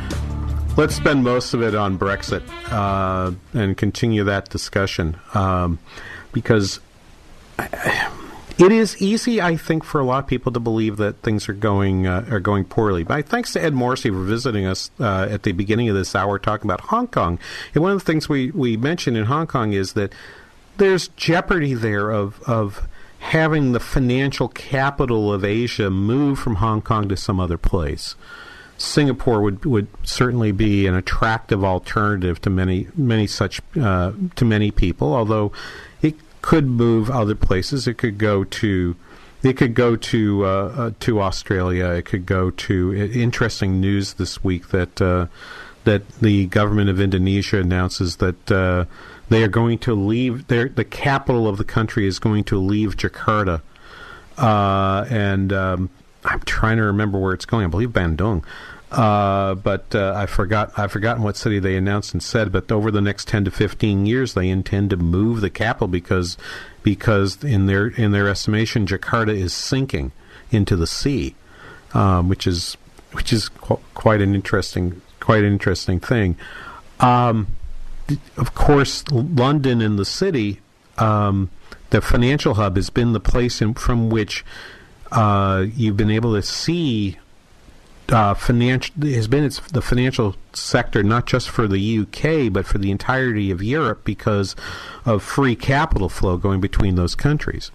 Let's spend most of it on Brexit uh, and continue that discussion um, because it is easy, I think, for a lot of people to believe that things are going uh, are going poorly. But thanks to Ed Morrissey for visiting us uh, at the beginning of this hour, talking about Hong Kong. And one of the things we, we mentioned in Hong Kong is that there's jeopardy there of of having the financial capital of Asia move from Hong Kong to some other place. Singapore would would certainly be an attractive alternative to many many such uh, to many people. Although it could move other places, it could go to it could go to uh, uh, to Australia. It could go to interesting news this week that uh, that the government of Indonesia announces that uh, they are going to leave. The capital of the country is going to leave Jakarta, uh, and um, I'm trying to remember where it's going. I believe Bandung. Uh, but uh, I forgot. I've forgotten what city they announced and said. But over the next ten to fifteen years, they intend to move the capital because because in their in their estimation, Jakarta is sinking into the sea, um, which is which is qu- quite an interesting quite an interesting thing. Um, of course, London and the city, um, the financial hub, has been the place in, from which uh, you've been able to see uh, financial has been its the financial sector not just for the UK but for the entirety of Europe because of free capital flow going between those countries.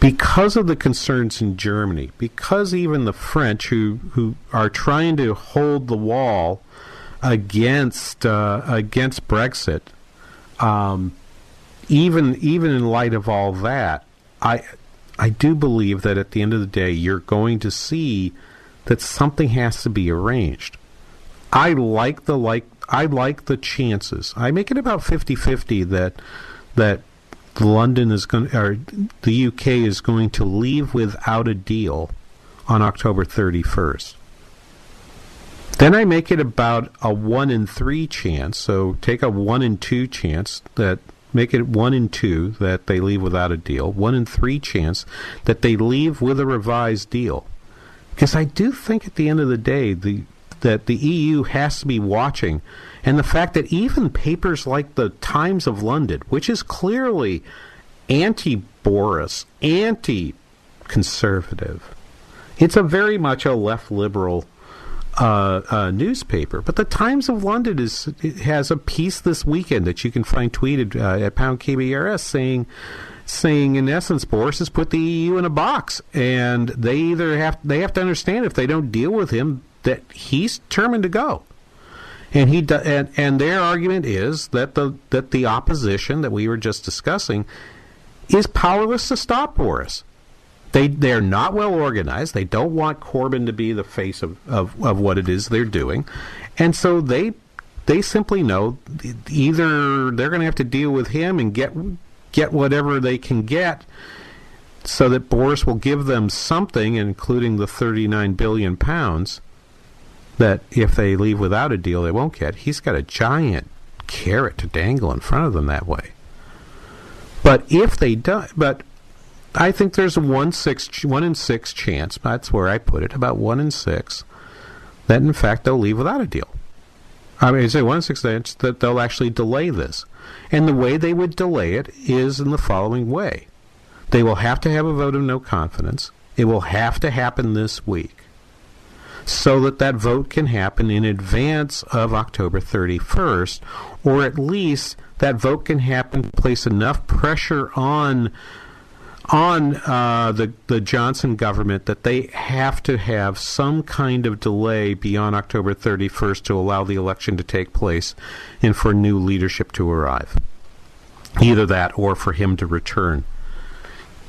Because of the concerns in Germany, because even the French who who are trying to hold the wall against uh, against Brexit, um, even even in light of all that, I I do believe that at the end of the day, you're going to see that something has to be arranged. I like the like I like the chances. I make it about 50-50 that that London is going or the UK is going to leave without a deal on October 31st. Then I make it about a 1 in 3 chance, so take a 1 in 2 chance that make it 1 in 2 that they leave without a deal, 1 in 3 chance that they leave with a revised deal. Because I do think at the end of the day, the that the EU has to be watching, and the fact that even papers like the Times of London, which is clearly anti-Boris, anti-conservative, it's a very much a left liberal uh, uh, newspaper. But the Times of London is has a piece this weekend that you can find tweeted uh, at pound KBRS saying saying in essence Boris has put the EU in a box and they either have they have to understand if they don't deal with him that he's determined to go. And he and, and their argument is that the that the opposition that we were just discussing is powerless to stop Boris. They they're not well organized. They don't want Corbyn to be the face of, of, of what it is they're doing, and so they they simply know either they're going to have to deal with him and get get whatever they can get, so that Boris will give them something, including the thirty nine billion pounds. That if they leave without a deal, they won't get. He's got a giant carrot to dangle in front of them that way. But if they don't, but I think there's a one six one in six chance. That's where I put it. About one in six that in fact they'll leave without a deal. I mean, I say one in six chance that they'll actually delay this, and the way they would delay it is in the following way: they will have to have a vote of no confidence. It will have to happen this week, so that that vote can happen in advance of October 31st, or at least that vote can happen, to place enough pressure on on uh, the the Johnson government that they have to have some kind of delay beyond October 31st to allow the election to take place and for new leadership to arrive. Either that or for him to return.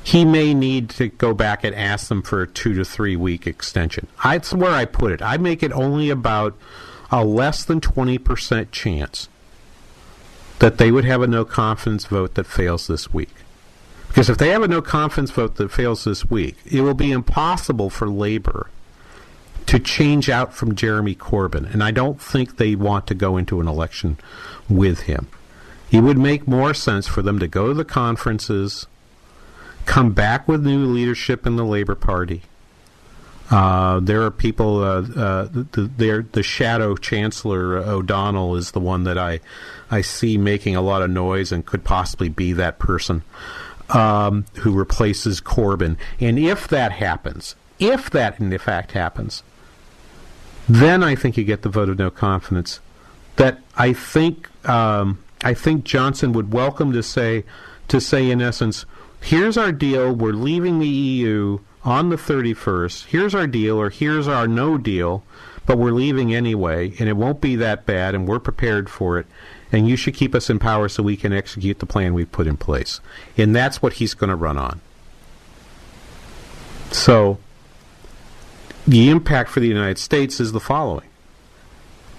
He may need to go back and ask them for a two to three week extension. That's where I put it. I make it only about a less than 20% chance that they would have a no confidence vote that fails this week. Because if they have a no confidence vote that fails this week, it will be impossible for Labor to change out from Jeremy Corbyn. And I don't think they want to go into an election with him. It would make more sense for them to go to the conferences, come back with new leadership in the Labor Party. Uh, there are people. Uh, uh, the, the shadow chancellor McDonnell is the one that I I see making a lot of noise and could possibly be that person um, who replaces Corbyn. And if that happens, if that in fact happens, then I think you get the vote of no confidence. That I think um, I think Johnson would welcome to say to say in essence, here's our deal. We're leaving the EU on the 31st. Here's our deal, or here's our no deal, but we're leaving anyway, and it won't be that bad, and we're prepared for it and you should keep us in power so we can execute the plan we've put in place. And that's what he's going to run on. So, the impact for the United States is the following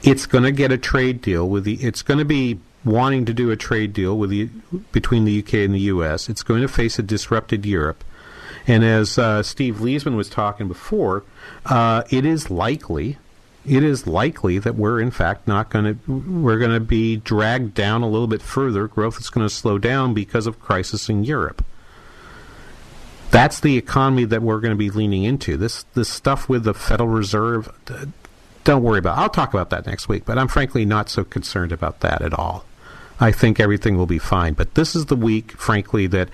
it's going to get a trade deal with the, it's going to be wanting to do a trade deal with the, between the UK and the US. It's going to face a disrupted Europe. And as uh, Steve Liesman was talking before, uh, it is likely it is likely that we're in fact not going to we're going to be dragged down a little bit further. Growth is going to slow down because of crisis in Europe. That's the economy that we're going to be leaning into. This this stuff with the Federal Reserve. Don't worry about. It. I'll talk about that next week. But I'm frankly not so concerned about that at all. I think everything will be fine. But this is the week, frankly, that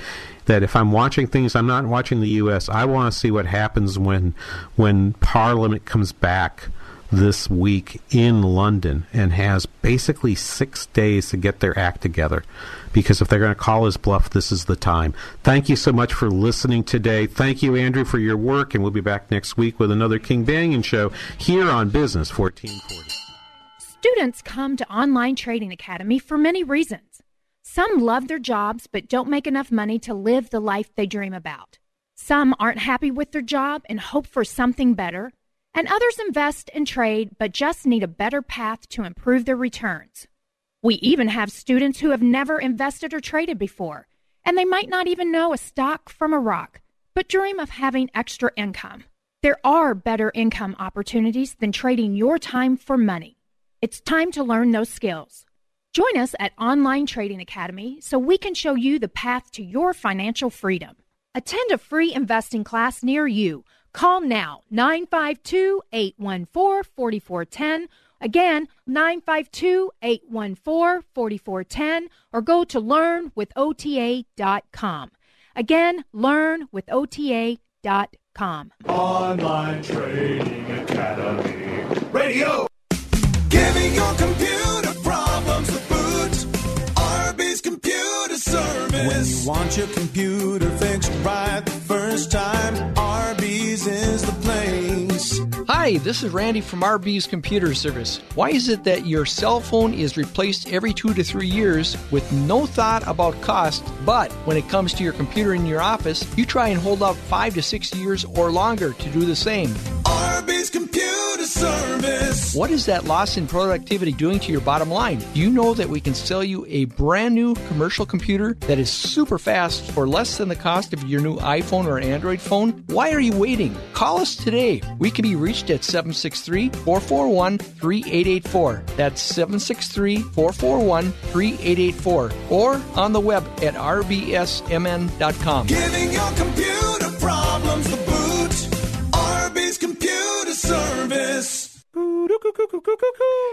that if I'm watching things, I'm not watching the U.S. I want to see what happens when when Parliament comes back this week in London and has basically six days to get their act together. Because if they're going to call his bluff, this is the time. Thank you so much for listening today. Thank you, Andrew, for your work, and we'll be back next week with another King Banaian show here on Business 1440.
Students come to Online Trading Academy for many reasons. Some love their jobs but don't make enough money to live the life they dream about. Some aren't happy with their job and hope for something better and others invest and trade but just need a better path to improve their returns. We even have students who have never invested or traded before, and they might not even know a stock from a rock, but dream of having extra income. There are better income opportunities than trading your time for money. It's time to learn those skills. Join us at Online Trading Academy so we can show you the path to your financial freedom. Attend a free investing class near you Call now 952 814 4410. Again, 952 814 4410 or go to learnwithota.com. Again, learnwithota.com.
Online Trading Academy. Radio. Giving your computer problems to boot. RB's Computer Service.
When you want your computer fixed right the first time, RB's is the place.
Hi,
Hi, this is Randy from RB's Computer Service. Why is it that your cell phone is replaced every two to three years with no thought about cost, but when it comes to your computer in your office, you try and hold out five to six years or longer to do the same?
RB's Computer Service.
What is that loss in productivity doing to your bottom line? Do you know that we can sell you a brand new commercial computer that is super fast for less than the cost of your new iPhone or Android phone? Why are you waiting? Call us today. We can be reached at 763 441 3884. That's 763 441 3884. Or on the web at rbsmn.com.
Giving your computer problems the boot. RB's Computer Service.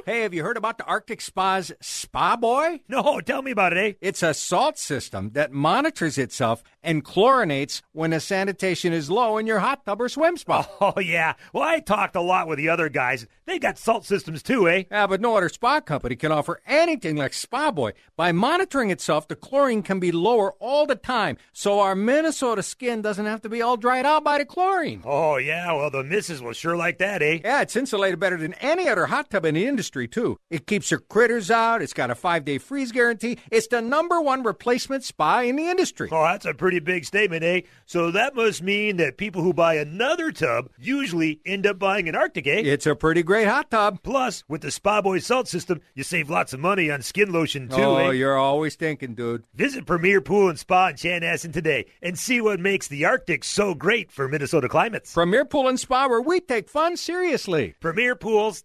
Hey, have you heard about the Arctic Spa's Spa Boy?
No, tell me about it, eh?
It's a salt system that monitors itself and chlorinates when the sanitation is low in your hot tub or swim spa.
Oh, yeah. Well, I talked a lot with the other guys. They got salt systems too, eh?
Yeah, but no other spa company can offer anything like Spa Boy. By monitoring itself, the chlorine can be lower all the time, so our Minnesota skin doesn't have to be all dried out by the chlorine.
Oh, yeah. Well, the missus will sure like that, eh?
Yeah, it's insulated better than any other hot tub in the industry, too. It keeps your critters out. It's got a five day freeze guarantee. It's the number one replacement spa in the industry.
Oh, that's a pretty big statement, eh? So that must mean that people who buy another tub usually end up buying an Arctic, eh?
It's a pretty great hot tub.
Plus, with the Spa Boy salt system, you save lots of money on skin lotion, too,
oh,
eh?
you're always thinking, dude.
Visit Premier Pool and Spa in Chanhassen today and see what makes the Arctic so great for Minnesota climates.
Premier Pool and Spa, where we take fun seriously.
Premier Pools.